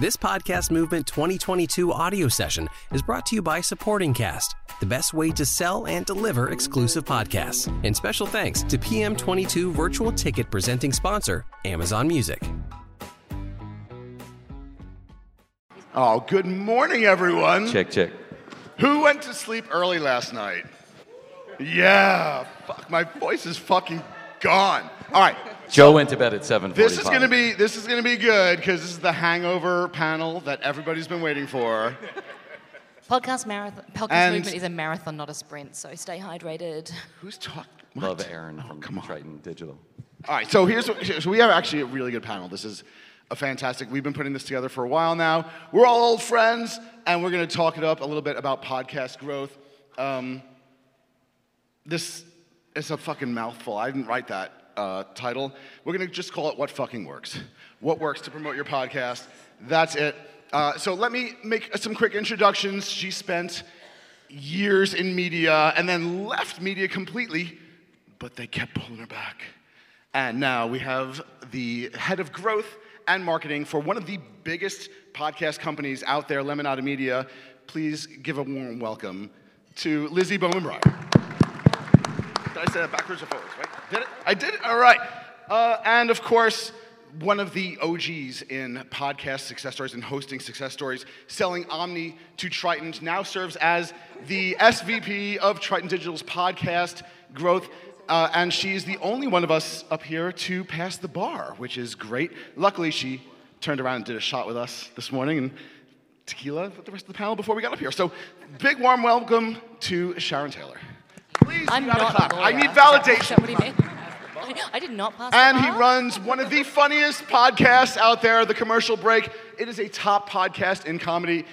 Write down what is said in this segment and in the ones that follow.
This Podcast Movement 2022 audio session is brought to you by Supporting Cast, the best way to sell and deliver exclusive podcasts. And special thanks to PM22 virtual ticket presenting sponsor, Amazon Music. Oh, good morning, everyone. Check, check. Who went to sleep early last night? Yeah, fuck, my voice is fucking gone. All right, Joe went to bed at 7:45. this is gonna be this is gonna be good because this is the hangover panel that everybody's been waiting for. Podcast marathon. Podcast And- movement is a marathon, not a sprint. So stay hydrated. Who's talking? Love Aaron Oh, from come on. Triton Digital. All right, so here's what, so we have actually a really good panel. This is a fantastic. We've been putting this together for a while now. We're all old friends, and we're going to talk it up a little bit about podcast growth. Um, this is a fucking mouthful. I didn't write that uh, title. We're going to just call it "What Fucking Works." What works to promote your podcast? That's it. Uh, so let me make some quick introductions. She spent years in media and then left media completely, but they kept pulling her back. And now we have the head of growth and marketing for one of the biggest podcast companies out there, Lemonada Media. Please give a warm welcome to Lizzie Bowman Breyer. I say that backwards or forwards, right? Did it? I did it? All right. Uh, and of course, one of the OGs in podcast success stories and hosting success stories, selling Omny to Triton, now serves as the SVP of Triton Digital's podcast growth. Uh, and she's the only one of us up here to pass the bar, which is great. Luckily, she turned around and did a shot with us this morning and tequila with the rest of the panel before we got up here. So, big warm welcome to Sharon Taylor. Please, I'm not I need validation. What do you mean? I did not pass. And he runs one of the funniest podcasts out there, The Commercial Break. It is a top podcast in comedy.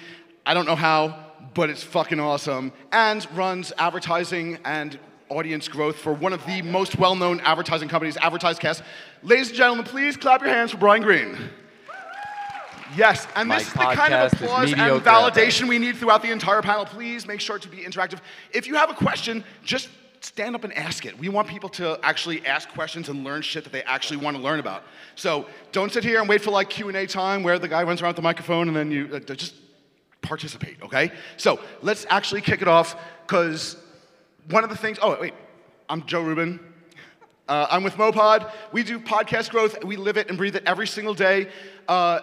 I don't know how, but it's fucking awesome. And runs advertising and audience growth for one of the most well known advertising companies, AdvertiseCast. Ladies and gentlemen, please clap your hands for Bryan Green. Yes, and this is the kind of applause and validation we need throughout the entire panel. Please make sure to be interactive. If you have a question, just stand up and ask it. We want people to actually ask questions and learn shit that they actually want to learn about. So don't sit here and wait for like Q&A time where the guy runs around with the microphone and then you uh, just participate, okay? So let's actually kick it off because one of the things, oh, wait, I'm Joe Rubin. Uh, I'm with mowPod. We do podcast growth. We live it and breathe it every single day. Uh,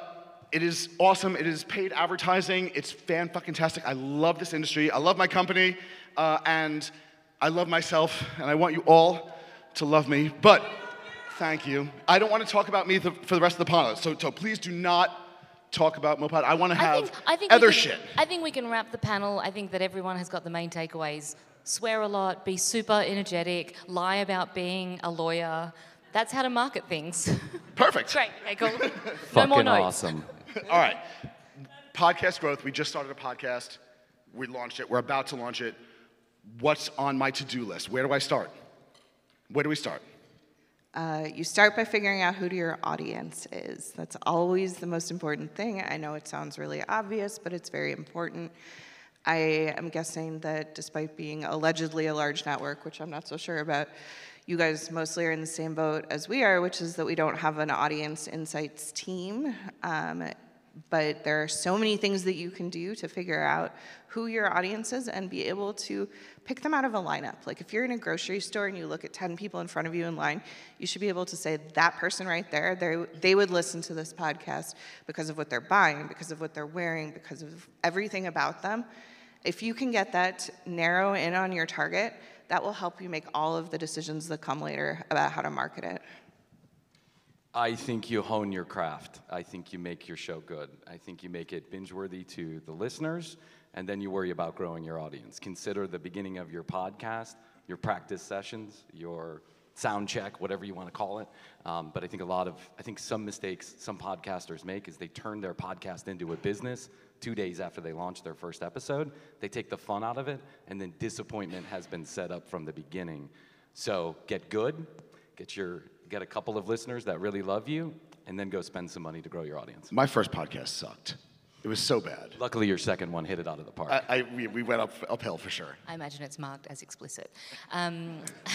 it is awesome. It is paid advertising. It's fan fucking tastic. I love this industry. I love my company, uh, and I love myself. And I want you all to love me. But thank you. I don't want to talk about me th- for the rest of the panel. So, so please do not talk about mowPod. I want to I have think, I think we other can- shit. I think we can wrap the panel. I think that everyone has got the main takeaways. Swear a lot, be super energetic, lie about being a lawyer. That's how to market things. Perfect. Great. Okay, cool. no Fucking more notes. awesome. All right. Podcast growth. We just started a podcast. We launched it. We're about to launch it. What's on my to do list? Where do I start? Where do we start? Uh, you start by figuring out who your audience is. That's always the most important thing. I know it sounds really obvious, but it's very important. I am guessing that despite being allegedly a large network, which I'm not so sure about, you guys mostly are in the same boat as we are, which is that we don't have an audience insights team. Um, but there are so many things that you can do to figure out who your audience is and be able to pick them out of a lineup. Like if you're in a grocery store and you look at 10 people in front of you in line, you should be able to say that person right there, they they would listen to this podcast because of what they're buying, because of what they're wearing, because of everything about them. If you can get that narrow in on your target, that will help you make all of the decisions that come later about how to market it. I think you hone your craft. I think you make your show good. I think you make it binge worthy to the listeners, and then you worry about growing your audience. Consider the beginning of your podcast, your practice sessions, your sound check, whatever you want to call it. Um, but I think a lot of, I think some mistakes some podcasters make is they turn their podcast into a business two days after they launch their first episode. They take the fun out of it, and then disappointment has been set up from the beginning. So get good, get your get a couple of listeners that really love you, and then go spend some money to grow your audience. My first podcast sucked. It was so bad. Luckily, your second one hit it out of the park. I, I, we, we went up, uphill for sure. I imagine it's marked as explicit. Um,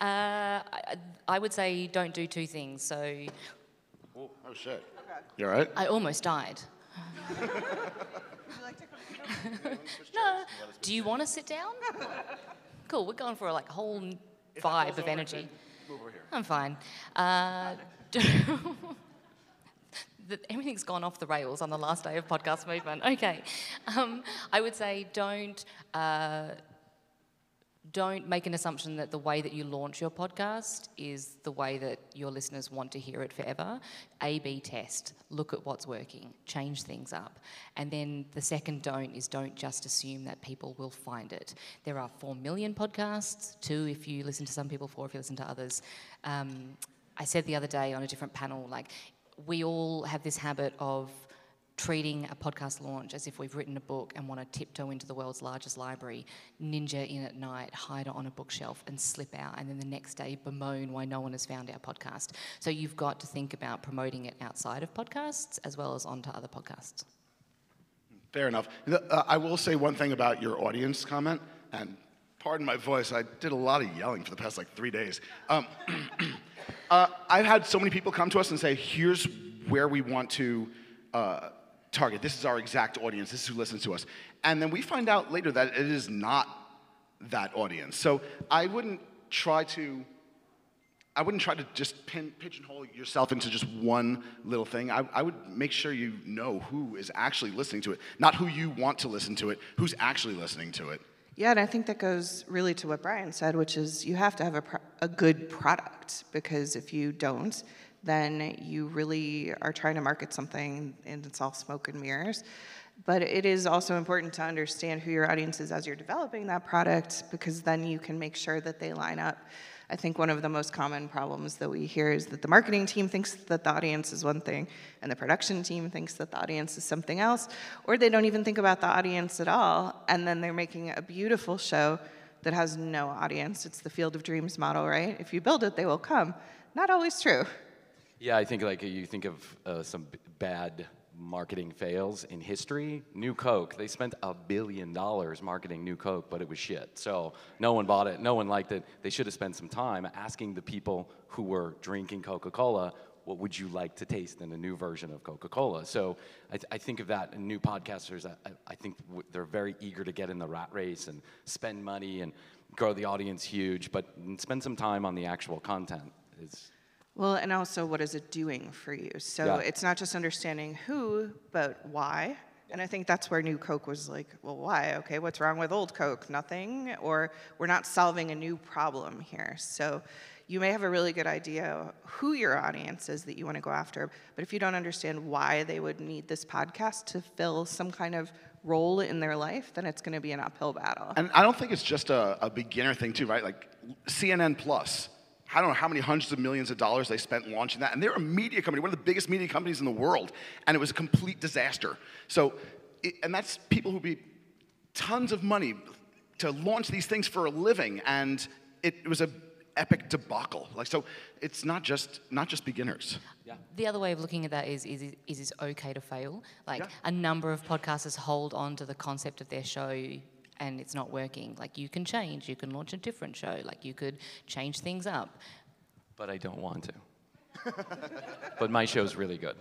uh, I, I would say don't do two things. So Oh shit. You all right? I almost died. no. Do you want to sit down? Cool. We're going for like a whole vibe of energy. I'm fine. Uh, everything's gone off the rails on the last day of podcast movement. Okay. Um, I would say don't. Uh, don't make an assumption that the way that you launch your podcast is the way that your listeners want to hear it forever. A B test, look at what's working, change things up. And then the second don't is don't just assume that people will find it. There are 4 million podcasts, two if you listen to some people, four if you listen to others. Um, I said the other day on a different panel, like, we all have this habit of treating a podcast launch as if we've written a book and want to tiptoe into the world's largest library, ninja in at night, hide on a bookshelf and slip out, and then the next day bemoan why no one has found our podcast. So you've got to think about promoting it outside of podcasts as well as onto other podcasts. Fair enough. Uh, I will say one thing about your audience comment, and pardon my voice, I did a lot of yelling for the past like three days. Um, uh, I've had so many people come to us and say, here's where we want to uh, target. This is our exact audience. This is who listens to us. And then we find out later that it is not that audience. So I wouldn't try to. I wouldn't try to just pin, pigeonhole yourself into just one little thing. I, I would make sure you know who is actually listening to it, not who you want to listen to it, who's actually listening to it. Yeah, and I think that goes really to what Bryan said, which is you have to have a, pro- a good product because if you don't, then you really are trying to market something and it's all smoke and mirrors. But it is also important to understand who your audience is as you're developing that product because then you can make sure that they line up. I think one of the most common problems that we hear is that the marketing team thinks that the audience is one thing and the production team thinks that the audience is something else, or they don't even think about the audience at all, and then they're making a beautiful show that has no audience. It's the field of dreams model, right? If you build it, they will come. Not always true. Yeah, I think like you think of uh, some b- bad marketing fails in history. New Coke, they spent a billion dollars marketing New Coke, but it was shit. So no one bought it, no one liked it. They should have spent some time asking the people who were drinking Coca Cola, what would you like to taste in a new version of Coca Cola? So I, th- I, think of that, and new podcasters, I, I think w- they're very eager to get in the rat race and spend money and grow the audience huge, but spend some time on the actual content. Is, well, and also, what is it doing for you? So Yeah. it's not just understanding who, but why. And I think that's where New Coke was like, well, why? Okay, what's wrong with old Coke? Nothing. Or we're not solving a new problem here. So you may have a really good idea who your audience is that you want to go after, but if you don't understand why they would need this podcast to fill some kind of role in their life, then it's going to be an uphill battle. And I don't think it's just a, a beginner thing, too, right? Like CNN Plus. I don't know how many hundreds of millions of dollars they spent launching that. And they're a media company, one of the biggest media companies in the world. And it was a complete disaster. So, it, and that's people who be tons of money to launch these things for a living. And it, it was a epic debacle. Like, so it's not just, not just beginners. Yeah. The other way of looking at that is is is it's okay to fail. Like Yeah. a number of podcasters hold on to the concept of their show and it's not working. Like you can change, you can launch a different show, like you could change things up. but I don't want to. but my show's really good.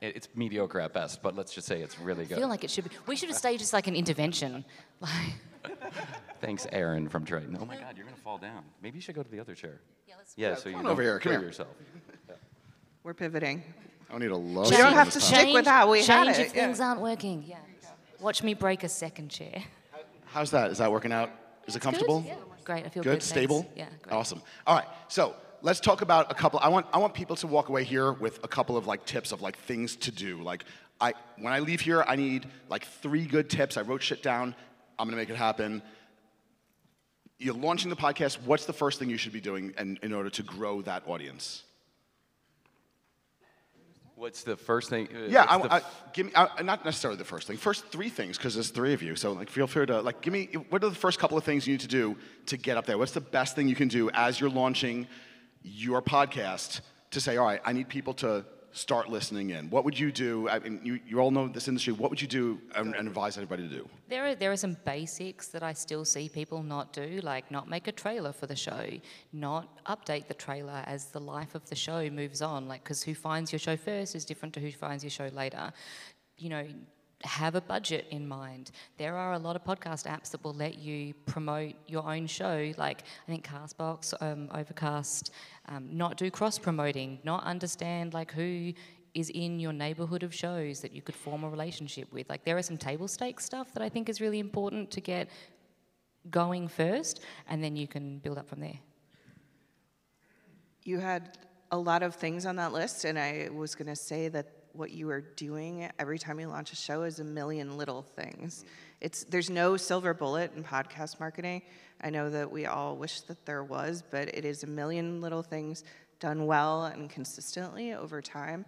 It, it's mediocre at best, but let's just say it's really good. I feel like it should be. We should have staged this like an intervention. Like, Thanks, Aaron from Triton. Oh my God, you're gonna fall down. Maybe you should go to the other chair. Yeah, let's- Yeah, so you on over here, come kill here. yourself. We're pivoting. I don't need a low. We don't have to stick with how we had change it, if yeah. things aren't working. Yeah. Watch me break a second chair. How's that? Is that working out? Is it comfortable? Good? Yeah. Great. I feel Good, good. thanks. stable? Yeah. Great. Awesome. All right. So let's talk about a couple. I want I want people to walk away here with a couple of like tips of like things to do. Like I when I leave here, I need like three good tips. I wrote shit down. I'm gonna make it happen. You're launching the podcast. What's the first thing you should be doing in, in order to grow that audience? What's the first thing? uh, Yeah, I, I, f- give me I, not necessarily the first thing. First three things, because there's three of you. So like, feel free to like give me what are the first couple of things you need to do to get up there. What's the best thing you can do as you're launching your podcast to say, all right, I need people to start listening in? What would you do? I mean, you, you all know this industry. What would you do and, and advise everybody to do? There are, there are some basics that I still see people not do, like not make a trailer for the show, not update the trailer as the life of the show moves on, like because who finds your show first is different to who finds your show later. You know, have a budget in mind. There are a lot of podcast apps that will let you promote your own show, like I think Castbox, um, Overcast, um, not do cross promoting, not understand like who is in your neighborhood of shows that you could form a relationship with. Like there are some table stakes stuff that I think is really important to get going first, and then you can build up from there. You had a lot of things on that list, and I was going to say that what you are doing every time you launch a show is a million little things. It's there's no silver bullet in podcast marketing. I know that we all wish that there was, but it is a million little things done well and consistently over time.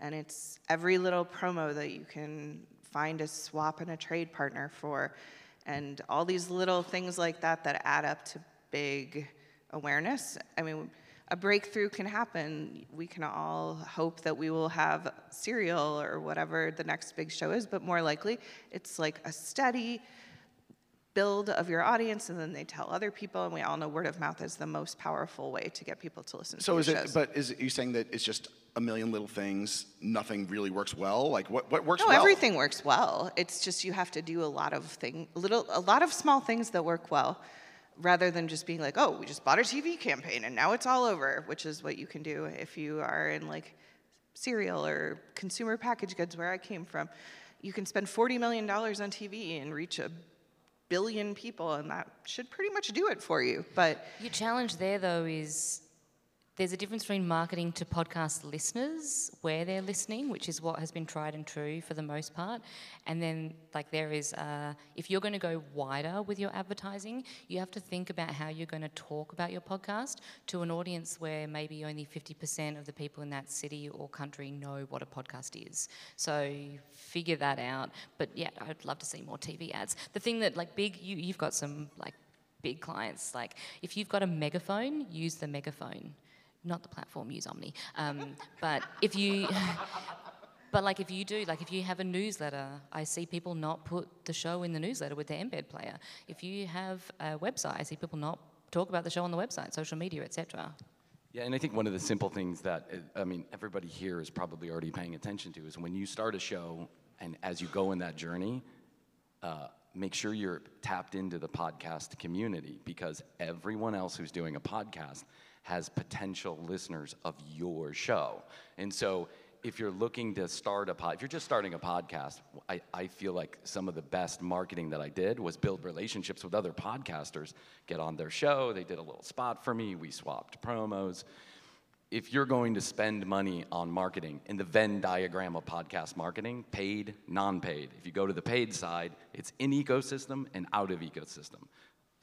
And it's every little promo that you can find a swap and a trade partner for. And all these little things like that that add up to big awareness. I mean, a breakthrough can happen. We can all hope that we will have serial or whatever the next big show is, but more likely it's like a steady build of your audience and then they tell other people and we all know word of mouth is the most powerful way to get people to listen So to is it? shows. But is it, you saying that it's just a million little things? Nothing really works well. Like what? What works no, well? everything works well. It's just you have to do a lot of thing, little, a lot of small things that work well, rather than just being like, oh, we just bought a TV campaign and now it's all over, which is what you can do if you are in like cereal or consumer packaged goods where I came from. You can spend forty million dollars on TV and reach a billion people, and that should pretty much do it for you. But Your challenge there, though, is there's a difference between marketing to podcast listeners, where they're listening, which is what has been tried and true for the most part. And then, like, there is, uh, if you're going to go wider with your advertising, you have to think about how you're going to talk about your podcast to an audience where maybe only 50% of the people in that city or country know what a podcast is. So figure that out. But yeah, I'd love to see more TV ads. The thing that, like, big, you, you've got some, like, big clients. Like, if you've got a megaphone, use the megaphone. Not the platform, use Omny. Um, but if you, but like if you do, like if you have a newsletter, I see people not put the show in the newsletter with their embed player. If you have a website, I see people not talk about the show on the website, social media, etc. Yeah, and I think one of the simple things that, uh, I mean, everybody here is probably already paying attention to is when you start a show and as you go in that journey, uh, make sure you're tapped into the podcast community because everyone else who's doing a podcast has potential listeners of your show. And so if you're looking to start a pod, if you're just starting a podcast, I, I feel like some of the best marketing that I did was build relationships with other podcasters, get on their show, they did a little spot for me, we swapped promos if you're going to spend money on marketing in the Venn diagram of podcast marketing, paid, non paid, if you go to the paid side, it's in ecosystem and out of ecosystem.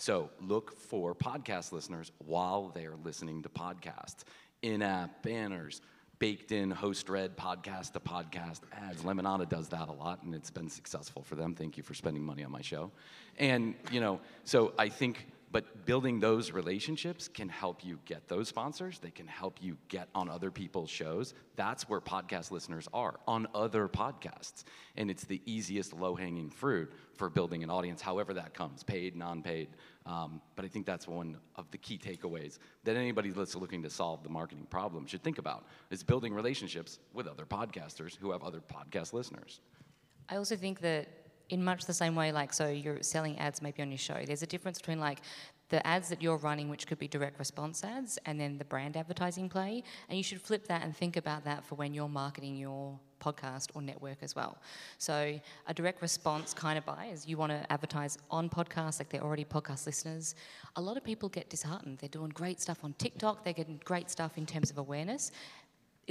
So look for podcast listeners while they're listening to podcasts, in app banners, baked in host read podcast to podcast ads. Lemonada does that a lot and it's been successful for them. Thank you for spending money on my show. And, you know, so I think but building those relationships can help you get those sponsors. They can help you get on other people's shows. That's where podcast listeners are, on other podcasts. And it's the easiest low hanging fruit for building an audience, however that comes paid, non paid. Um, but I think that's one of the key takeaways that anybody that's looking to solve the marketing problem should think about is building relationships with other podcasters who have other podcast listeners. I also think that in much the same way, like, so you're selling ads maybe on your show, there's a difference between like the ads that you're running, which could be direct response ads, and then the brand advertising play. And you should flip that and think about that for when you're marketing your podcast or network as well. So a direct response kind of buy is you want to advertise on podcasts, like they're already podcast listeners. A lot of people get disheartened. They're doing great stuff on TikTok, they're getting great stuff in terms of awareness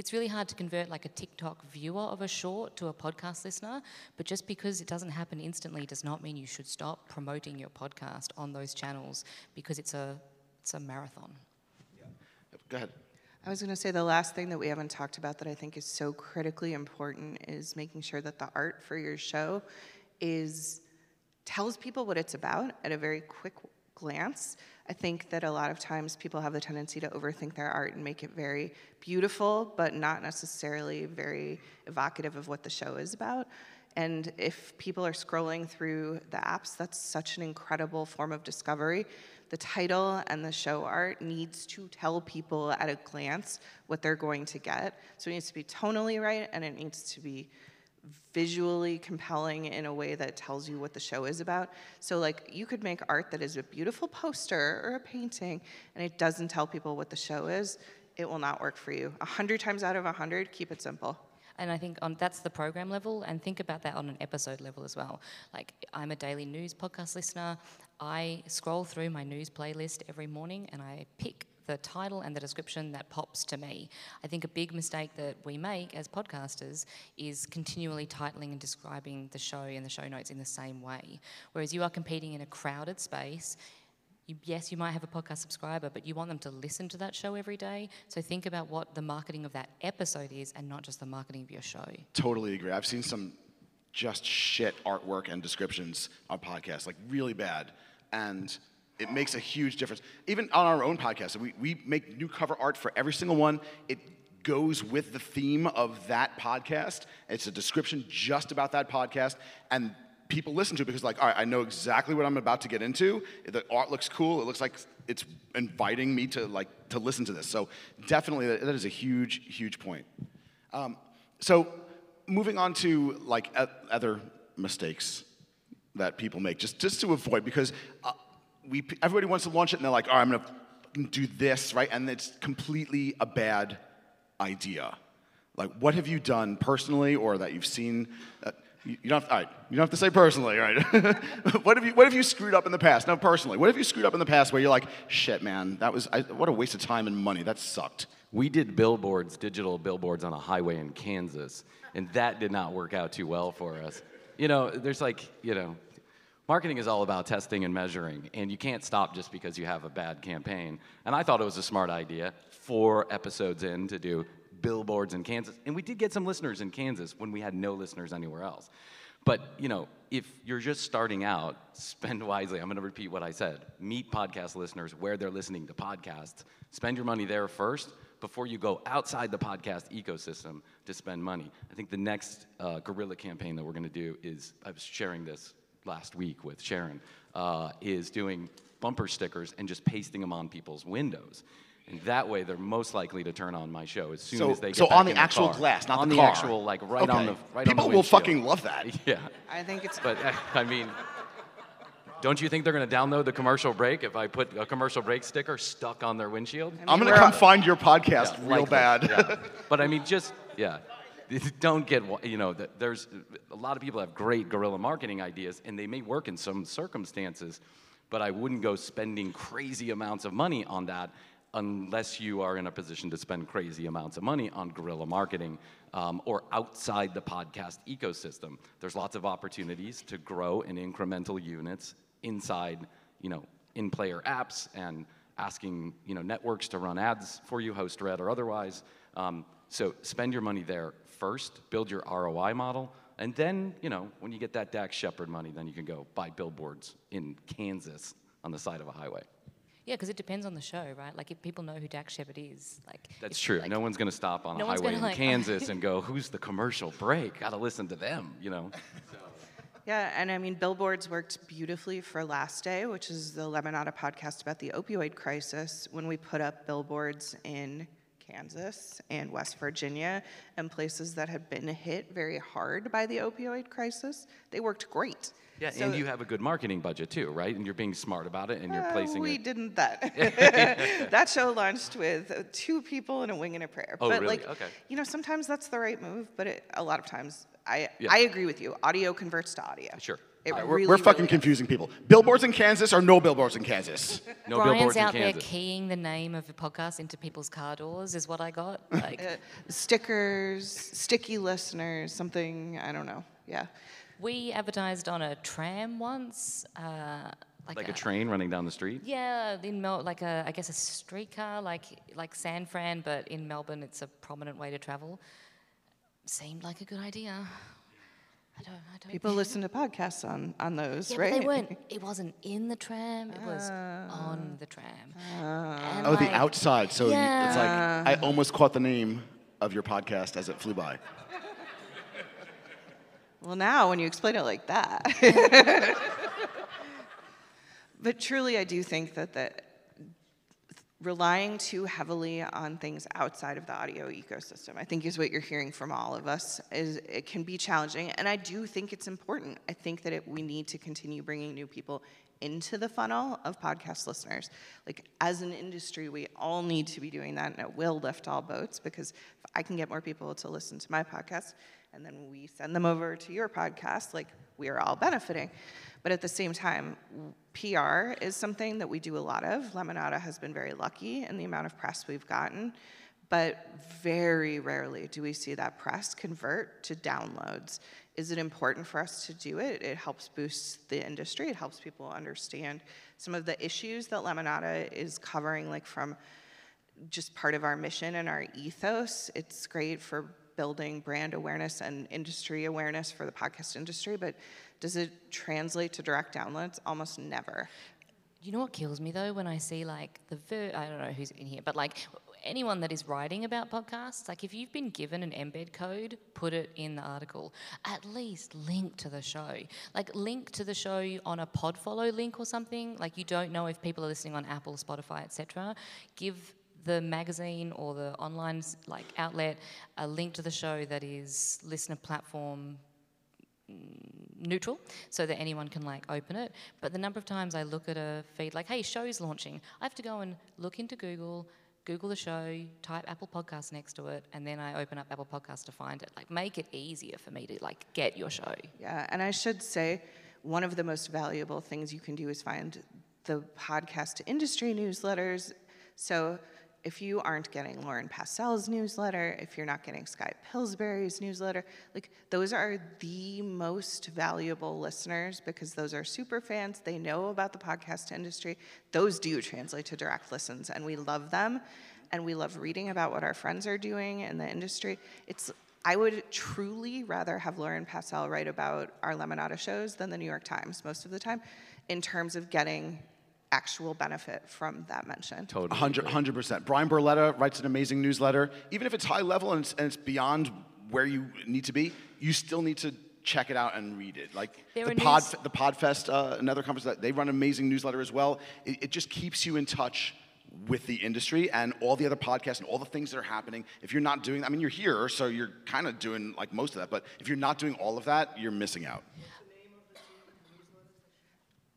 it's really hard to convert like a TikTok viewer of a short to a podcast listener, but just because it doesn't happen instantly does not mean you should stop promoting your podcast on those channels because it's a it's a marathon. Yeah. Go ahead. I was going to say the last thing that we haven't talked about that I think is so critically important is making sure that the art for your show is tells people what it's about at a very quick glance. I think that a lot of times people have the tendency to overthink their art and make it very beautiful, but not necessarily very evocative of what the show is about. And if people are scrolling through the apps, that's such an incredible form of discovery. The title and the show art needs to tell people at a glance what they're going to get. So it needs to be tonally right and it needs to be visually compelling in a way that tells you what the show is about. So like you could make art that is a beautiful poster or a painting and it doesn't tell people what the show is, it will not work for you. A hundred times out of a hundred, keep it simple. And I think on that's the program level, and think about that on an episode level as well. Like I'm a daily news podcast listener. I scroll through my news playlist every morning, and I pick the title and the description that pops to me. I think a big mistake that we make as podcasters is continually titling and describing the show and the show notes in the same way. Whereas you are competing in a crowded space. Yes, you might have a podcast subscriber, but you want them to listen to that show every day. So think about what the marketing of that episode is and not just the marketing of your show. Totally agree. I've seen some just shit artwork and descriptions on podcasts, like really bad. And it makes a huge difference. Even on our own podcast, we, we make new cover art for every single one. It goes with the theme of that podcast. It's a description just about that podcast. And people listen to it because, like, all right, I know exactly what I'm about to get into. The art looks cool. It looks like it's inviting me to, like, to listen to this. So definitely, that, that is a huge, huge point. Um, so moving on to, like, other mistakes that people make, just, just to avoid, because uh, we, everybody wants to launch it and they're like, all right, I'm gonna do this, right? And it's completely a bad idea. Like, what have you done personally or that you've seen? That, you, you, don't have, all right, you don't have to say personally, right? what, have you, what have you screwed up in the past? No, personally. What have you screwed up in the past where you're like, shit, man, that was, I, what a waste of time and money. That sucked. We did billboards, digital billboards on a highway in Kansas, and that did not work out too well for us. You know, there's like, you know, Marketing is all about testing and measuring, and you can't stop just because you have a bad campaign. And I thought it was a smart idea, four episodes in, to do billboards in Kansas. And we did get some listeners in Kansas when we had no listeners anywhere else. But, you know, if you're just starting out, spend wisely. I'm going to repeat what I said. Meet podcast listeners where they're listening to podcasts. Spend your money there first before you go outside the podcast ecosystem to spend money. I think the next uh, guerrilla campaign that we're going to do is, I was sharing this last week with Sharon, uh, is doing bumper stickers and just pasting them on people's windows. And that way, they're most likely to turn on my show as soon so, as they get so back on the in actual car. glass, not on the the, car. actual, like right okay. on the right People on the will fucking love that. Yeah, I think it's but I mean, don't you think they're going to download the commercial break if I put a commercial break sticker stuck on their windshield? I'm gonna come find your podcast Yeah, real likely, bad. yeah. But I mean, just yeah. Don't get you know. There's a lot of people have great guerrilla marketing ideas, and they may work in some circumstances, but I wouldn't go spending crazy amounts of money on that unless you are in a position to spend crazy amounts of money on guerrilla marketing um, or outside the podcast ecosystem. There's lots of opportunities to grow in incremental units inside, you know, in-player apps and asking, you know, networks to run ads for you, host red or otherwise. Um, so spend your money there first, build your ROI model, and then, you know, when you get that Dax Shepard money, then you can go buy billboards in Kansas on the side of a highway. Yeah, because it depends on the show, right? Like if people know who Dax Shepard is, like That's if- true. like- no one's going to stop on no a highway gonna, in like- Kansas and go, "Who's the commercial break?" Got to listen to them, you know. Yeah, and I mean, billboards worked beautifully for Last Day, which is the Lemonada podcast about the opioid crisis. When we put up billboards in Kansas and West Virginia and places that had been hit very hard by the opioid crisis, they worked great. Yeah, So- and you have a good marketing budget too, right? And you're being smart about it, and you're Uh, placing we it. didn't that. that show launched with two people and a wing and a prayer. Oh, but really? like, Okay. you know, sometimes that's the right move, but it, a lot of times, I Yeah. I agree with you. Audio converts to audio. Sure. It All right, really, we're, we're fucking really does. confusing people. Billboards in Kansas or no billboards in Kansas? No Bryan's billboards in out there keying the name of the podcast into people's car doors, is what I got. Like, Uh, stickers, sticky listeners, something, I don't know. Yeah. we advertised on a tram once, uh, like, like a train running down the street. Yeah, in Mel, like a, I guess a streetcar, like like San Fran, but in Melbourne, it's a prominent way to travel. Seemed like a good idea. I don't, I don't People listen to podcasts on, on those, Yeah, right? but they weren't. It wasn't in the tram. It was on ah. the tram. Ah. And, Oh, the outside. So you- it's like I almost caught the name of your podcast as it flew by. Well, now when you explain it like that. but truly, I do think that the relying too heavily on things outside of the audio ecosystem, I think is what you're hearing from all of us. Is it can be challenging, and I do think it's important. I think that it, we need to continue bringing new people into the funnel of podcast listeners. Like as an industry, we all need to be doing that, and it will lift all boats because if I can get more people to listen to my podcast, and then we send them over to your podcast, like we are all benefiting. But at the same time, PR is something that we do a lot of. Lemonada has been very lucky in the amount of press we've gotten, but very rarely do we see that press convert to downloads. Is it important for us to do it? It helps boost the industry. It helps people understand some of the issues that Lemonada is covering, like from just part of our mission and our ethos. It's great for building brand awareness and industry awareness for the podcast industry, but does it translate to direct downloads? Almost never. You know what kills me though when I see like the ver- I don't know who's in here, but like anyone that is writing about podcasts, like if you've been given an embed code, put it in the article. At least link to the show. Like link to the show on a pod follow link or something. Like you don't know if people are listening on Apple, Spotify, etc. Give the magazine or the online like outlet a link to the show that is listener platform Mm, neutral so that anyone can like open it. But the number of times I look at a feed like, hey, show's launching, I have to go and look into Google, Google the show, type Apple Podcasts next to it, and then I open up Apple Podcasts to find it. Like make it easier for me to like get your show. Yeah, and I should say one of the most valuable things you can do is find the podcast industry newsletters. So if you aren't getting Lauren Passell's newsletter, if you're not getting Skye Pillsbury's newsletter, like those are the most valuable listeners because those are super fans. They know about the podcast industry. Those do translate to direct listens, and we love them. And we love reading about what our friends are doing in the industry. It's I would truly rather have Lauren Passell write about our Lemonada shows than the New York Times most of the time in terms of getting actual benefit from that mention. Totally. 100 percent. Bryan Barletta writes an amazing newsletter. Even if it's high level and it's, and it's beyond where you need to be, you still need to check it out and read it. Like There the pod, news- the Podfest, uh, another conference that they run an amazing newsletter as well. It, it just keeps you in touch with the industry and all the other podcasts and all the things that are happening. If you're not doing, I mean, you're here, so you're kind of doing like most of that. But if you're not doing all of that, you're missing out.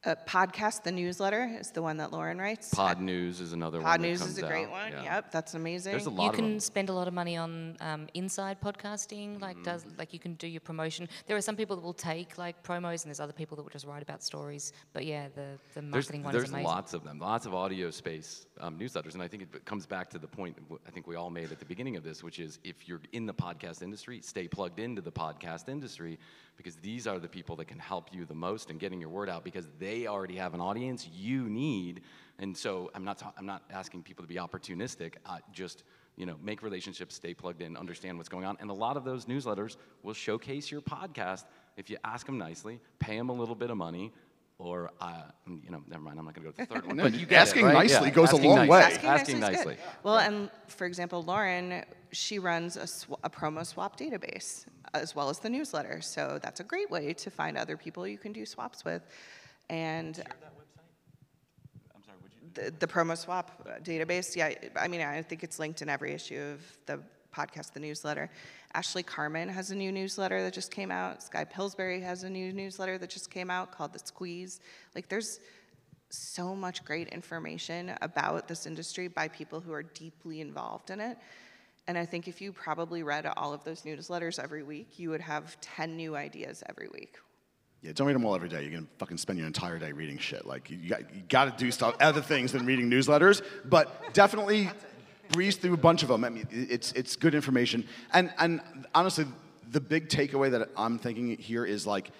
Uh, podcast, the newsletter, is the one that Lauren writes. Podnews is another one. Podnews comes is a great out, one. yeah. Yep, that's amazing. There's a You lot of can them. spend a lot of money on um, inside podcasting, like does like you can do your promotion. There are some people that will take like promos, and there's other people that will just write about stories. But yeah, the the There's, marketing one there's is amazing. lots of them, lots of audio space um, newsletters, and I think it comes back to the point I think we all made at the beginning of this, which is if you're in the podcast industry, stay plugged into the podcast industry because these are the people that can help you the most in getting your word out because they already have an audience you need, and so I'm not ta- I'm not asking people to be opportunistic, uh, just you know make relationships, stay plugged in, understand what's going on, and a lot of those newsletters will showcase your podcast. If you ask them nicely, pay them a little bit of money. Or, uh, you know, never mind. I'm not going to go to the third one. No, But you get asking it, right? nicely Yeah, goes a long nice- way. Asking, Asking nicely is good. Well, and for example, Lauren, she runs a, sw- a promo swap database as well as the newsletter. So that's a great way to find other people you can do swaps with. And the, the promo swap uh, database, yeah, I mean, I think it's linked in every issue of the podcast, the newsletter. Ashley Carman has a new newsletter that just came out. Skye Pillsbury has a new newsletter that just came out called The Squeeze. Like, there's so much great information about this industry by people who are deeply involved in it. And I think if you probably read all of those newsletters every week, you would have 10 new ideas every week. Yeah, don't read them all every day. You're gonna fucking spend your entire day reading shit. Like you got, you got to do stuff, other things than reading newsletters. But definitely breeze through a bunch of them. I mean, it's it's good information. And and honestly, the big takeaway that I'm thinking here is like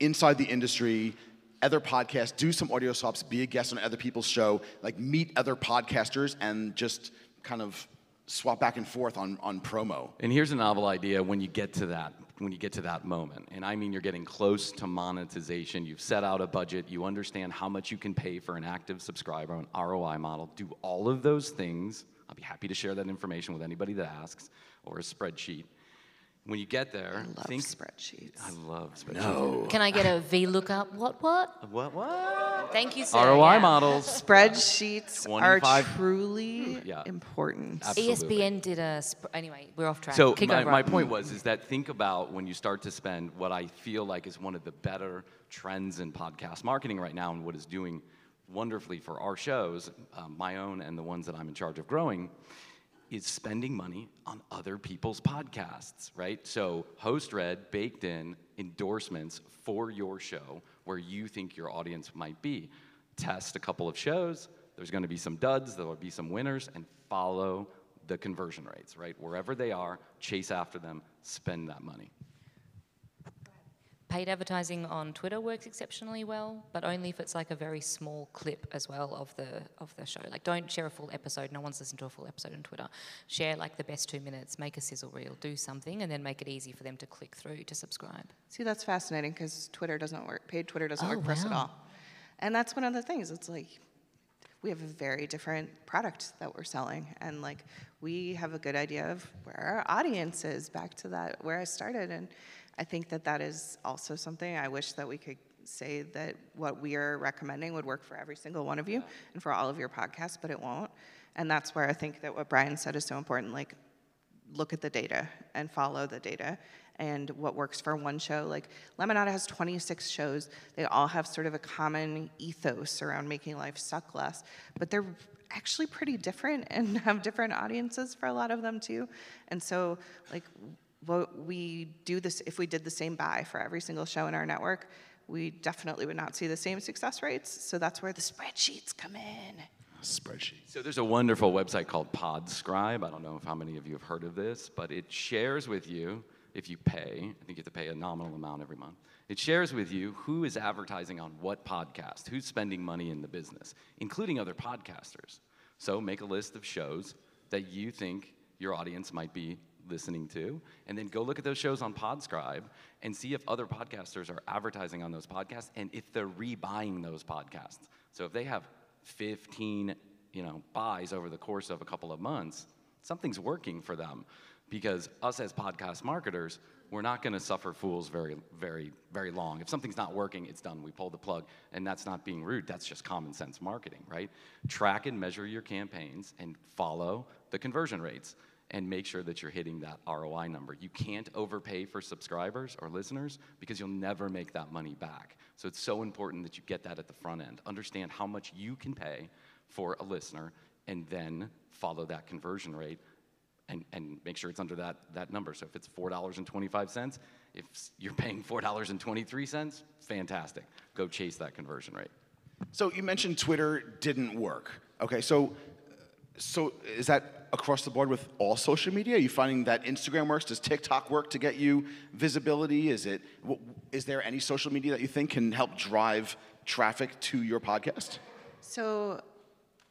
inside the industry. Other podcasts, do some audio swaps, be a guest on other people's show, like meet other podcasters and just kind of swap back and forth on, on promo. And here's a novel idea when you get to that when you get to that moment. And I mean you're getting close to monetization. You've set out a budget, you understand how much you can pay for an active subscriber, an ROI model. Do all of those things. I'll be happy to share that information with anybody that asks or a spreadsheet. When you get there, I love think spreadsheets. I love spreadsheets. No. Can I get a VLOOKUP? What, what? What what? Thank you, sir. ROI yeah. models. Spreadsheets are truly hmm. Yeah. important. Absolutely. ESPN did a. Sp- anyway, we're off track. So Keep my, going, my point was is that think about when you start to spend what I feel like is one of the better trends in podcast marketing right now, and what is doing wonderfully for our shows, um, my own and the ones that I'm in charge of growing, is spending money on other people's podcasts, right? So host read baked in endorsements for your show where you think your audience might be. Test a couple of shows. There's going to be some duds. There will be some winners, and follow the conversion rates, right? Wherever they are, chase after them, spend that money. Paid advertising on Twitter works exceptionally well, but only if it's like a very small clip as well of the of the show. Like, don't share a full episode. No one's listened to a full episode on Twitter. Share like the best two minutes. Make a sizzle reel. Do something, and then make it easy for them to click through to subscribe. See, that's fascinating because Twitter doesn't work. Paid Twitter doesn't Oh, work for us at all. And that's one of the things. It's like we have a very different product that we're selling, and like we have a good idea of where our audience is. Back to that where I started, and I think that that is also something I wish that we could say that what we are recommending would work for every single one of you and for all of your podcasts, but it won't. And that's where I think that what Bryan said is so important. Like look at the data and follow the data and what works for one show. Like Lemonada has 26 shows. They all have sort of a common ethos around making life suck less, but they're actually pretty different and have different audiences for a lot of them too. And so, like, what we do this if we did the same buy for every single show in our network, we definitely would not see the same success rates. So that's where the spreadsheets come in. Spreadsheet. So there's a wonderful website called Podscribe. I don't know if how many of you have heard of this, but it shares with you if you pay. I think you have to pay a nominal amount every month. It shares with you who is advertising on what podcast, who's spending money in the business, including other podcasters. So make a list of shows that you think your audience might be listening to, and then go look at those shows on Podscribe and see if other podcasters are advertising on those podcasts and if they're rebuying those podcasts. So if they have 15, you know, buys over the course of a couple of months, something's working for them. Because us as podcast marketers, we're not going to suffer fools very, very, very long. If something's not working, it's done. We pull the plug, and that's not being rude. That's just common sense marketing, right? Track and measure your campaigns and follow the conversion rates, and make sure that you're hitting that ROI number. You can't overpay for subscribers or listeners because you'll never make that money back. So it's so important that you get that at the front end. Understand how much you can pay for a listener, and then follow that conversion rate and, and make sure it's under that, that number. So if it's $4.25, if you're paying $4.23, fantastic. Go chase that conversion rate. So you mentioned Twitter didn't work. Okay, so so is that across the board with all social media? Are you finding that Instagram works? Does TikTok work to get you visibility? Is it is there any social media that you think can help drive traffic to your podcast? So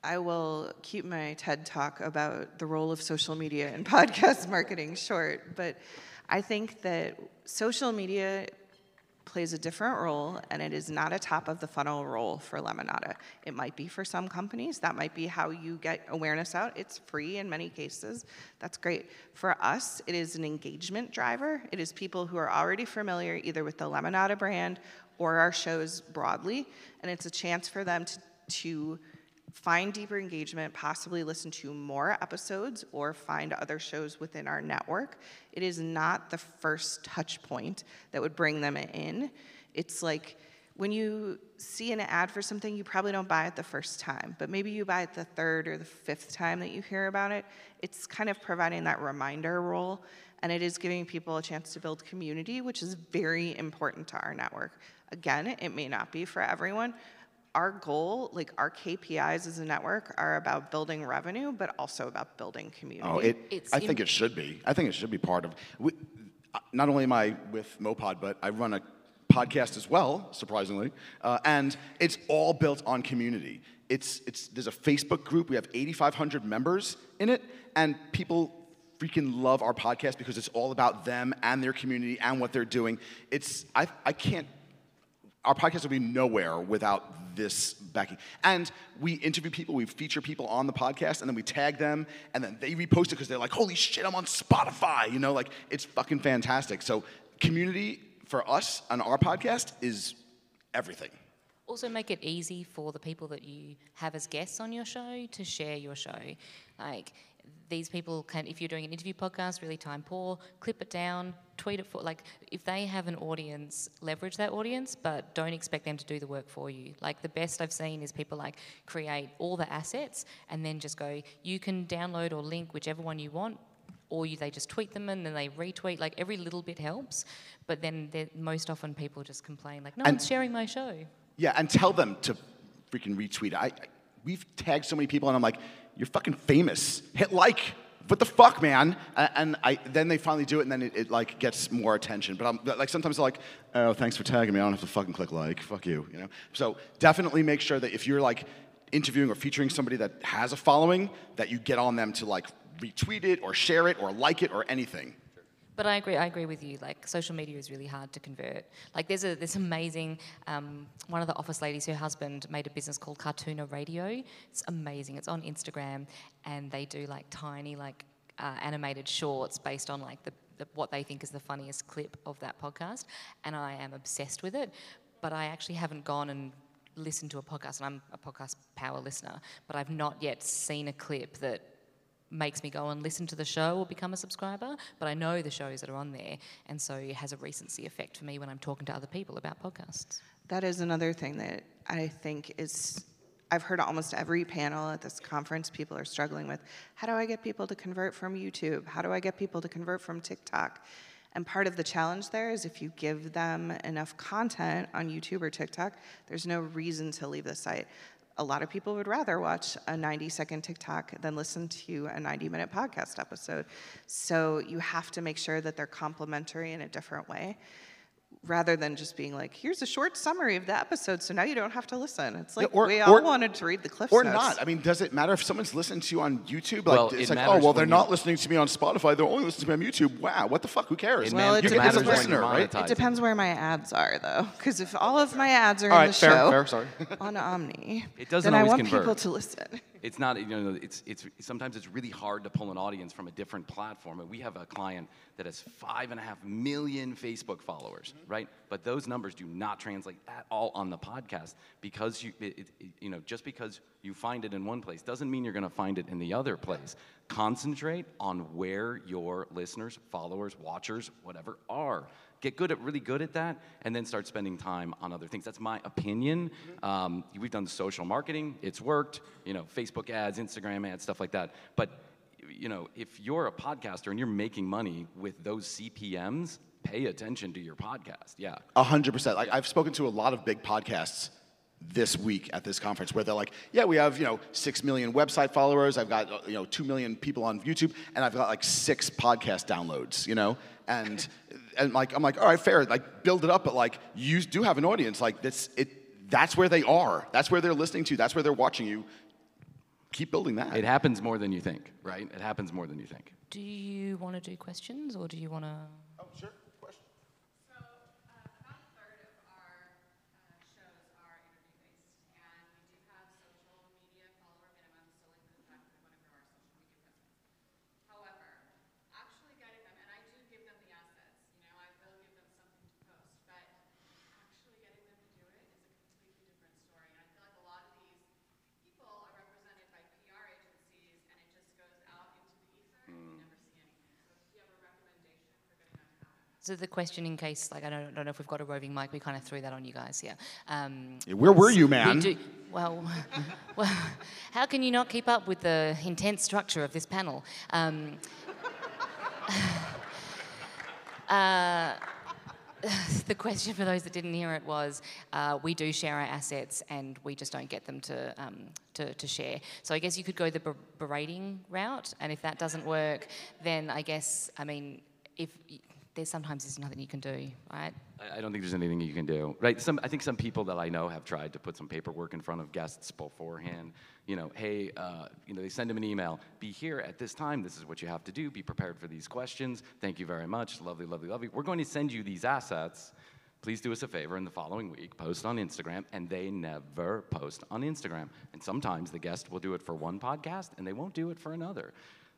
I will keep my TED talk about the role of social media in podcast marketing short, but I think that social media plays a different role and it is not a top of the funnel role for Lemonada. It might be for some companies, that might be how you get awareness out. It's free in many cases. That's great. For us, it is an engagement driver. It is people who are already familiar either with the Lemonada brand or our shows broadly, and it's a chance for them to, to find deeper engagement, possibly listen to more episodes, or find other shows within our network. It is not the first touch point that would bring them in. It's like when you see an ad for something, you probably don't buy it the first time, but maybe you buy it the third or the fifth time that you hear about it. It's kind of providing that reminder role, and it is giving people a chance to build community, which is very important to our network. Again, it may not be for everyone, our goal, like our KPIs as a network, are about building revenue, but also about building community. Oh, it, It's I think it should be. I think it should be part of. We, uh, not only am I with mowPod, but I run a podcast as well, surprisingly, uh, and it's all built on community. It's, it's, there's a Facebook group, we have 8,500 members in it, and people freaking love our podcast because it's all about them and their community and what they're doing. It's, I, I can't, our podcast would be nowhere without this backing. And we interview people, we feature people on the podcast, and then we tag them, and then they repost it because they're like, holy shit, I'm on Spotify, you know, like, it's fucking fantastic. So, community for us on our podcast is everything. Also, make it easy for the people that you have as guests on your show to share your show. Like, these people can, if you're doing an interview podcast, really time poor, clip it down, tweet it for, like, if they have an audience, leverage that audience, but don't expect them to do the work for you. Like, the best I've seen is people like create all the assets and then just go, you can download or link whichever one you want, or you, they just tweet them and then they retweet. Like, every little bit helps, but then most often people just complain, like, no And- one's sharing my show. Yeah, and tell them to freaking retweet. I, I we've tagged so many people, and I'm like, you're fucking famous. Hit like. What the fuck, man? And I then they finally do it, and then it, it like gets more attention. But I'm like sometimes they're like, oh, thanks for tagging me. I don't have to fucking click like. Fuck you, you know. So definitely make sure that if you're like interviewing or featuring somebody that has a following, that you get on them to like retweet it or share it or like it or anything. But I agree. I agree with you. Like social media is really hard to convert. Like there's a this amazing um, one of the office ladies. Her husband made a business called Cartooner Radio. It's amazing. It's on Instagram, and they do like tiny like uh, animated shorts based on like the, the what they think is the funniest clip of that podcast. And I am obsessed with it. But I actually haven't gone and listened to a podcast, and I'm a podcast power listener. But I've not yet seen a clip that makes me go and listen to the show or become a subscriber, but I know the shows that are on there, and so it has a recency effect for me when I'm talking to other people about podcasts. That is another thing that I think is. I've heard almost every panel at this conference, people are struggling with how do I get people to convert from YouTube? How do I get people to convert from TikTok? And part of the challenge there is if you give them enough content on YouTube or TikTok, there's no reason to leave the site. A lot of people would rather watch a 90 second TikTok than listen to a 90 minute podcast episode. So you have to make sure that they're complementary in a different way rather than just being like, here's a short summary of the episode, so now you don't have to listen. It's like Yeah, or- we all or- wanted to read the cliff Or notes. not. I mean, does it matter if someone's listening to you on YouTube? Like, Well, it's it like, oh, well, they're not listening to me on Spotify. They're only listening to me on YouTube. Wow, what the fuck? Who cares? It Well, man- it You're depends as a listener, right? It depends where my ads are, though, because if all of my ads are All in right, the fair, show fair, sorry. on Omny, It doesn't then I want convert. people to listen. It's not, you know, it's, it's, sometimes it's really hard to pull an audience from a different platform. And we have a client that has five and a half million Facebook followers, mm-hmm. right? But those numbers do not translate at all on the podcast because you, it, it- you know, just because you find it in one place doesn't mean you're going to find it in the other place. Concentrate on where your listeners, followers, watchers, whatever are. Get good at really good at that, and then start spending time on other things. That's my opinion. Um, we've done social marketing; it's worked. You know, Facebook ads, Instagram ads, stuff like that. But you know, if you're a podcaster and you're making money with those CPMS, pay attention to your podcast. Yeah. A hundred percent. Like I've spoken to a lot of big podcasts this week at this conference where they're like, yeah, we have, you know, six million website followers. I've got, you know, two million people on YouTube, and I've got like six podcast downloads, you know? And and like I'm like, all right, fair, like build it up, but like you do have an audience. Like this, it that's where they are. That's where they're listening to, that's where they're watching you. Keep building that. It happens more than you think, right? It happens more than you think. Do you want to do questions or do you want to? oh, sure. Question. So, uh, about a third of our uh, shows are interview-based, and we do have social media follower minimums, so like the fact that we want to grow our social media presence. However, actually getting them, and I do give them the assets, you know, I will give them something to post, but actually getting them to do it is a completely different story. And I feel like a lot of these people are represented by PR agencies, and it just goes out into the ether, and we never see anything. So, do you have a recommendation for getting them to happen? So the question, in case like I don't, don't know if we've got a roving mic, we kind of threw that on you guys. Yeah. Um, where were you, we man? do- well, well, how can you not keep up with the intense structure of this panel? Um, uh, the question for those that didn't hear it was uh, we do share our assets and we just don't get them to, um, to, to share. So I guess you could go the ber- berating route, and if that doesn't work, then I guess, I mean, if there's sometimes there's nothing you can do, right? I I don't think there's anything you can do, right? Some, I think some people that I know have tried to put some paperwork in front of guests beforehand. You know, hey, uh, you know, they send them an email. Be here at this time. This is what you have to do. Be prepared for these questions. Thank you very much. Lovely, lovely, lovely. We're going to send you these assets. Please do us a favor in the following week. Post on Instagram, and they never post on Instagram. And sometimes the guest will do it for one podcast, and they won't do it for another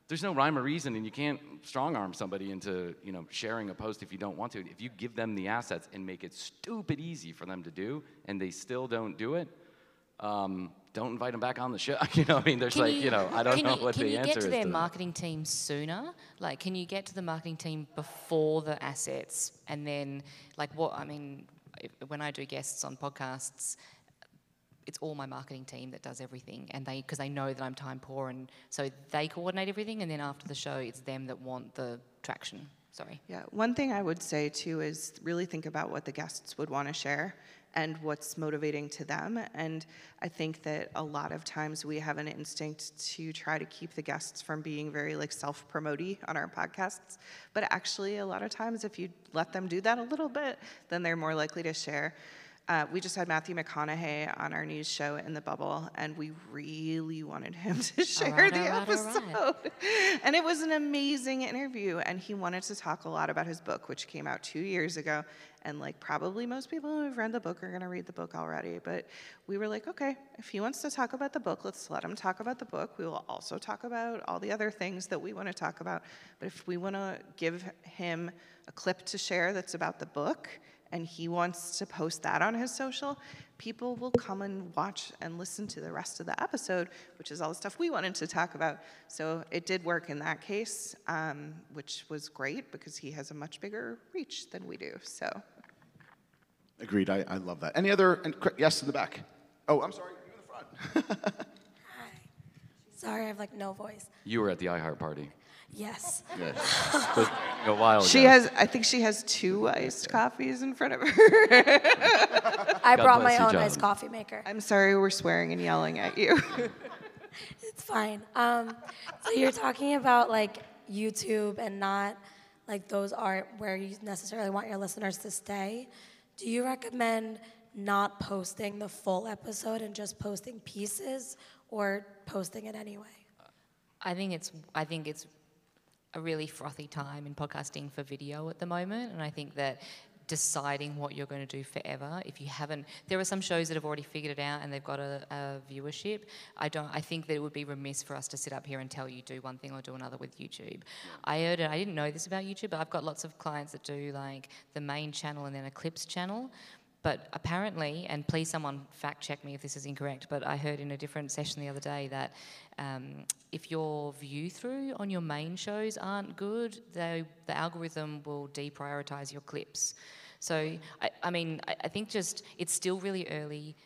there's no rhyme or reason and you can't strong arm somebody into you know sharing a post if you don't want to if you give them the assets and make it stupid easy for them to do and they still don't do it um, don't invite them back on the show you know i mean there's Can like you, know i don't know you, what can the you answer get to is their to marketing team sooner? Like, can you get to the marketing team before the assets, and then, like, what? I mean, when I do guests on podcasts, it's all my marketing team that does everything, and they because they know that I'm time poor, and so they coordinate everything, and then after the show, it's them that want the traction. Sorry. Yeah, one thing I would say too is really think about what the guests would want to share and what's motivating to them. And I think that a lot of times we have an instinct to try to keep the guests from being very like self-promoty on our podcasts. But actually, a lot of times, if you let them do that a little bit, then they're more likely to share. Uh, we just had Matthew McConaughey on our news show in the bubble, and we really wanted him to share right, the right, episode. right. And it was an amazing interview, and he wanted to talk a lot about his book, which came out two years ago. And like probably most people who have read the book are going to read the book already. But we were like, okay, if he wants to talk about the book, let's let him talk about the book. We will also talk about all the other things that we want to talk about. But if we want to give him a clip to share that's about the book, and he wants to post that on his social, people will come and watch and listen to the rest of the episode, which is all the stuff we wanted to talk about. So it did work in that case, um, which was great because he has a much bigger reach than we do. So Agreed. I, I love that. Any other? And, yes, in the back. Oh, I'm sorry. You in the front. Sorry, I have like no voice. you were at the iheart party Yes. Just a while she ago. has, I think she has two iced coffees in front of her. I God brought my own John. iced coffee maker. I'm sorry we're swearing and yelling at you. It's fine. Um, so you're talking about like YouTube and not like those aren't where you necessarily want your listeners to stay. Do you recommend not posting the full episode and just posting pieces or posting it anyway? I think it's I think it's a really frothy time in podcasting for video at the moment, and I think that deciding what you're going to do forever if you haven't there are some shows that have already figured it out and they've got a, a viewership. I don't i think that it would be remiss for us to sit up here and tell you do one thing or do another with youtube. I heard it i didn't know this about youtube but i've got lots of clients that do like the main channel and then a clips channel but apparently, and please someone fact check me if this is incorrect, but I heard in a different session the other day that um, if your view through on your main shows aren't good, they, the algorithm will deprioritize your clips. So, I, I mean, I, I think just it's still really early.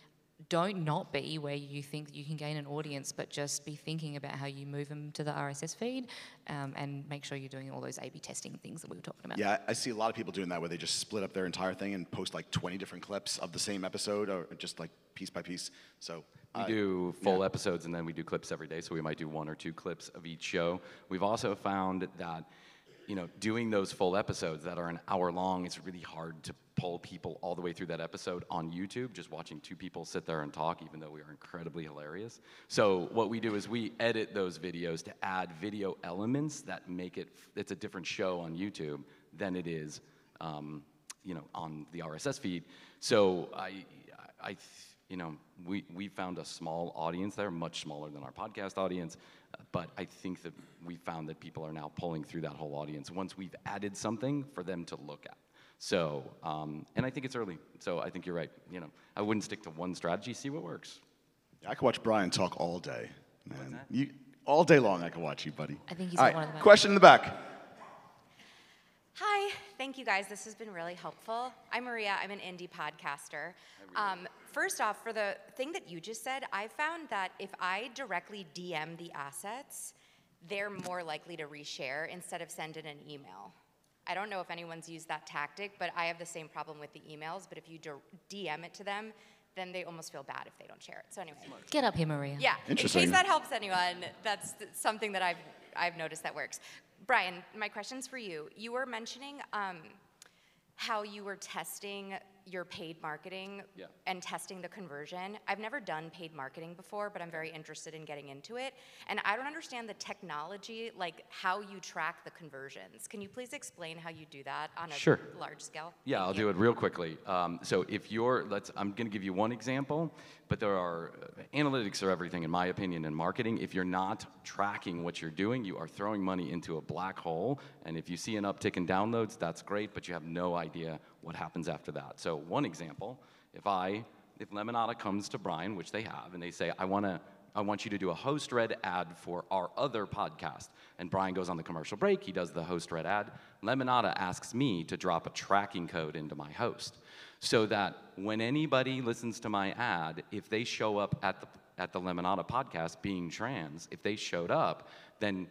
Don't not be where you think you can gain an audience, but just be thinking about how you move them to the RSS feed um, and make sure you're doing all those A B testing things that we were talking about. Yeah, I see a lot of people doing that where they just split up their entire thing and post like 20 different clips of the same episode or just like piece by piece. So We uh, do full episodes and then we do clips every day, so we might do one or two clips of each show. We've also found that, you know, doing those full episodes that are an hour long, it's really hard to pull people all the way through that episode on YouTube, just watching two people sit there and talk, even though we are incredibly hilarious. So what we do is we edit those videos to add video elements that make it, it's a different show on YouTube than it is, um, you know, on the RSS feed. So I, I, you know, we, we found a small audience there, much smaller than our podcast audience, but I think that we found that people are now pulling through that whole audience once we've added something for them to look at. So, um, and I think it's early. So I think you're right. You know, I wouldn't stick to one strategy. See what works. I could watch Bryan talk all day. Man, you all day long. I could watch you, buddy. I think he's All got one of the back. Question in the back. Hi, thank you guys. This has been really helpful. I'm Maria. I'm an indie podcaster. Um, first off, for the thing that you just said, I found that if I directly DM the assets, they're more likely to reshare instead of send in an email. I don't know if anyone's used that tactic, but I have the same problem with the emails. But if you DM it to them, then they almost feel bad if they don't share it. So anyway, Get up here, Maria. yeah. In Interesting. case that helps anyone, that's th- something that I've I've noticed that works. Bryan, my question's for you. You were mentioning um, how you were testing your paid marketing Yeah. and testing the conversion. I've never done paid marketing before, but I'm very interested in getting into it. And I don't understand the technology, like how you track the conversions. Can you please explain how you do that on a Sure. large scale? Yeah, Thank I'll you. do it real quickly. Um, so if you're, let's, I'm going to give you one example, but there are uh, analytics are everything, in my opinion, in marketing. If you're not tracking what you're doing, you are throwing money into a black hole. And if you see an uptick in downloads, that's great, but you have no idea what happens after that. So one example, if I, if Lemonada comes to Bryan, which they have, and they say, I want to I want you to do a host read ad for our other podcast. And Bryan goes on the commercial break, he does the host read ad. Lemonada asks me to drop a tracking code into my host so that when anybody listens to my ad, if they show up at the, at the Lemonada podcast being trans, if they showed up, then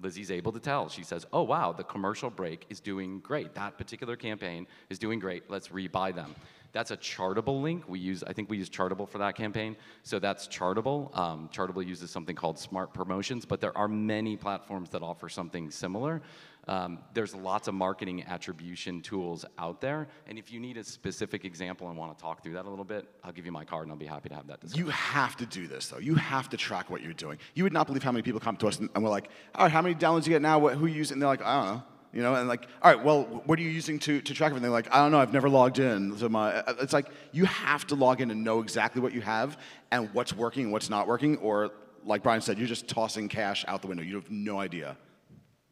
Lizzie's able to tell. She says, Oh, wow, the commercial break is doing great. That particular campaign is doing great. Let's rebuy them. That's a Chartable link. We use, I think we use Chartable for that campaign. So that's Chartable. Um, Chartable uses something called Smart Promotions, but there are many platforms that offer something similar. Um, there's lots of marketing attribution tools out there. And if you need a specific example and want to talk through that a little bit, I'll give you my card and I'll be happy to have that discussion. You have to do this though. You have to track what you're doing. You would not believe how many people come to us and, and we're like, all right, how many downloads you get now? What, who you use? And they're like, I don't know. You know, and like, all right, well, what are you using to, to track everything? They're like, I don't know, I've never logged in. So my, uh, it's like you have to log in and know exactly what you have and what's working and what's not working. Or like Bryan said, you're just tossing cash out the window. You have no idea.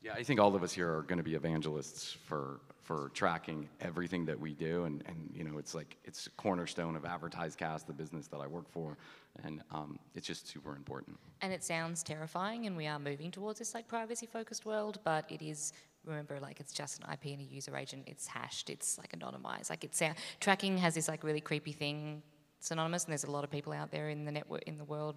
Yeah, I think all of us here are going to be evangelists for for tracking everything that we do, and and you know, it's like it's a cornerstone of AdvertiseCast, the business that I work for, and um, it's just super important. And it sounds terrifying, and we are moving towards this like privacy-focused world, but it is. Remember, like it's just an IP and a user agent. It's hashed. It's like anonymized. Like it's uh, tracking has this like really creepy thing. It's anonymous, and there's a lot of people out there in the network in the world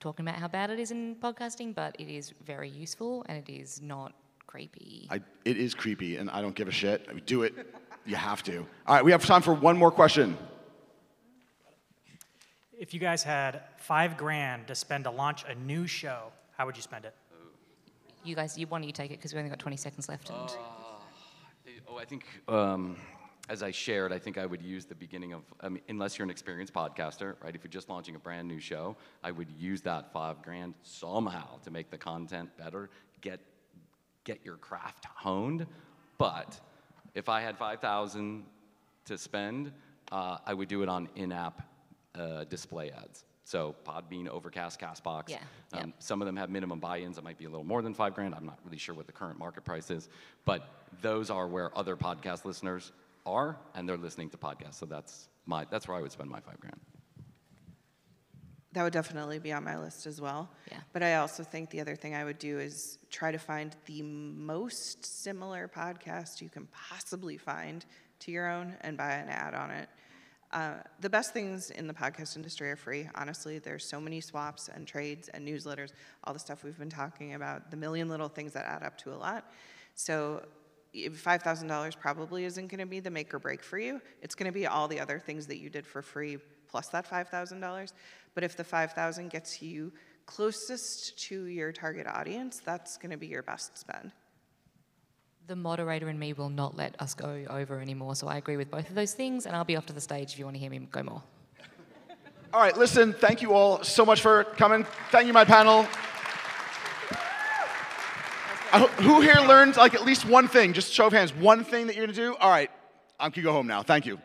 talking about how bad it is in podcasting. But it is very useful, and it is not creepy. I, it is creepy, and I don't give a shit. I mean, do it. You have to. All right, we have time for one more question. If you guys had five grand to spend to launch a new show, how would you spend it? You guys, you why don't you take it because we only got 20 seconds left. And Oh, I think um, as I shared, I think I would use the beginning of, I mean, unless you're an experienced podcaster, right? If you're just launching a brand new show, I would use that five grand somehow to make the content better, get get your craft honed. But if I had five thousand to spend, uh, I would do it on in-app uh, display ads. So Podbean, Overcast, Castbox. Yeah, Um, yep. Some of them have minimum buy-ins. It might be a little more than five grand. I'm not really sure what the current market price is, but those are where other podcast listeners are, and they're listening to podcasts. So that's my that's where I would spend my five grand. That would definitely be on my list as well. Yeah. But I also think the other thing I would do is try to find the most similar podcast you can possibly find to your own and buy an ad on it. Uh, the best things in the podcast industry are free. Honestly, there's so many swaps and trades and newsletters, all the stuff we've been talking about, the million little things that add up to a lot. So if $5,000 probably isn't going to be the make or break for you. It's going to be all the other things that you did for free plus that $5,000. But if the 5,000 gets you closest to your target audience, that's going to be your best spend. the moderator and me will not let us go over anymore. So I agree with both of those things, and I'll be off to the stage if you want to hear me go more. All right, listen, thank you all so much for coming. Thank you, my panel. Who here learned like at least one thing? Just show of hands. One thing that you're gonna do? All right, I can go home now. Thank you.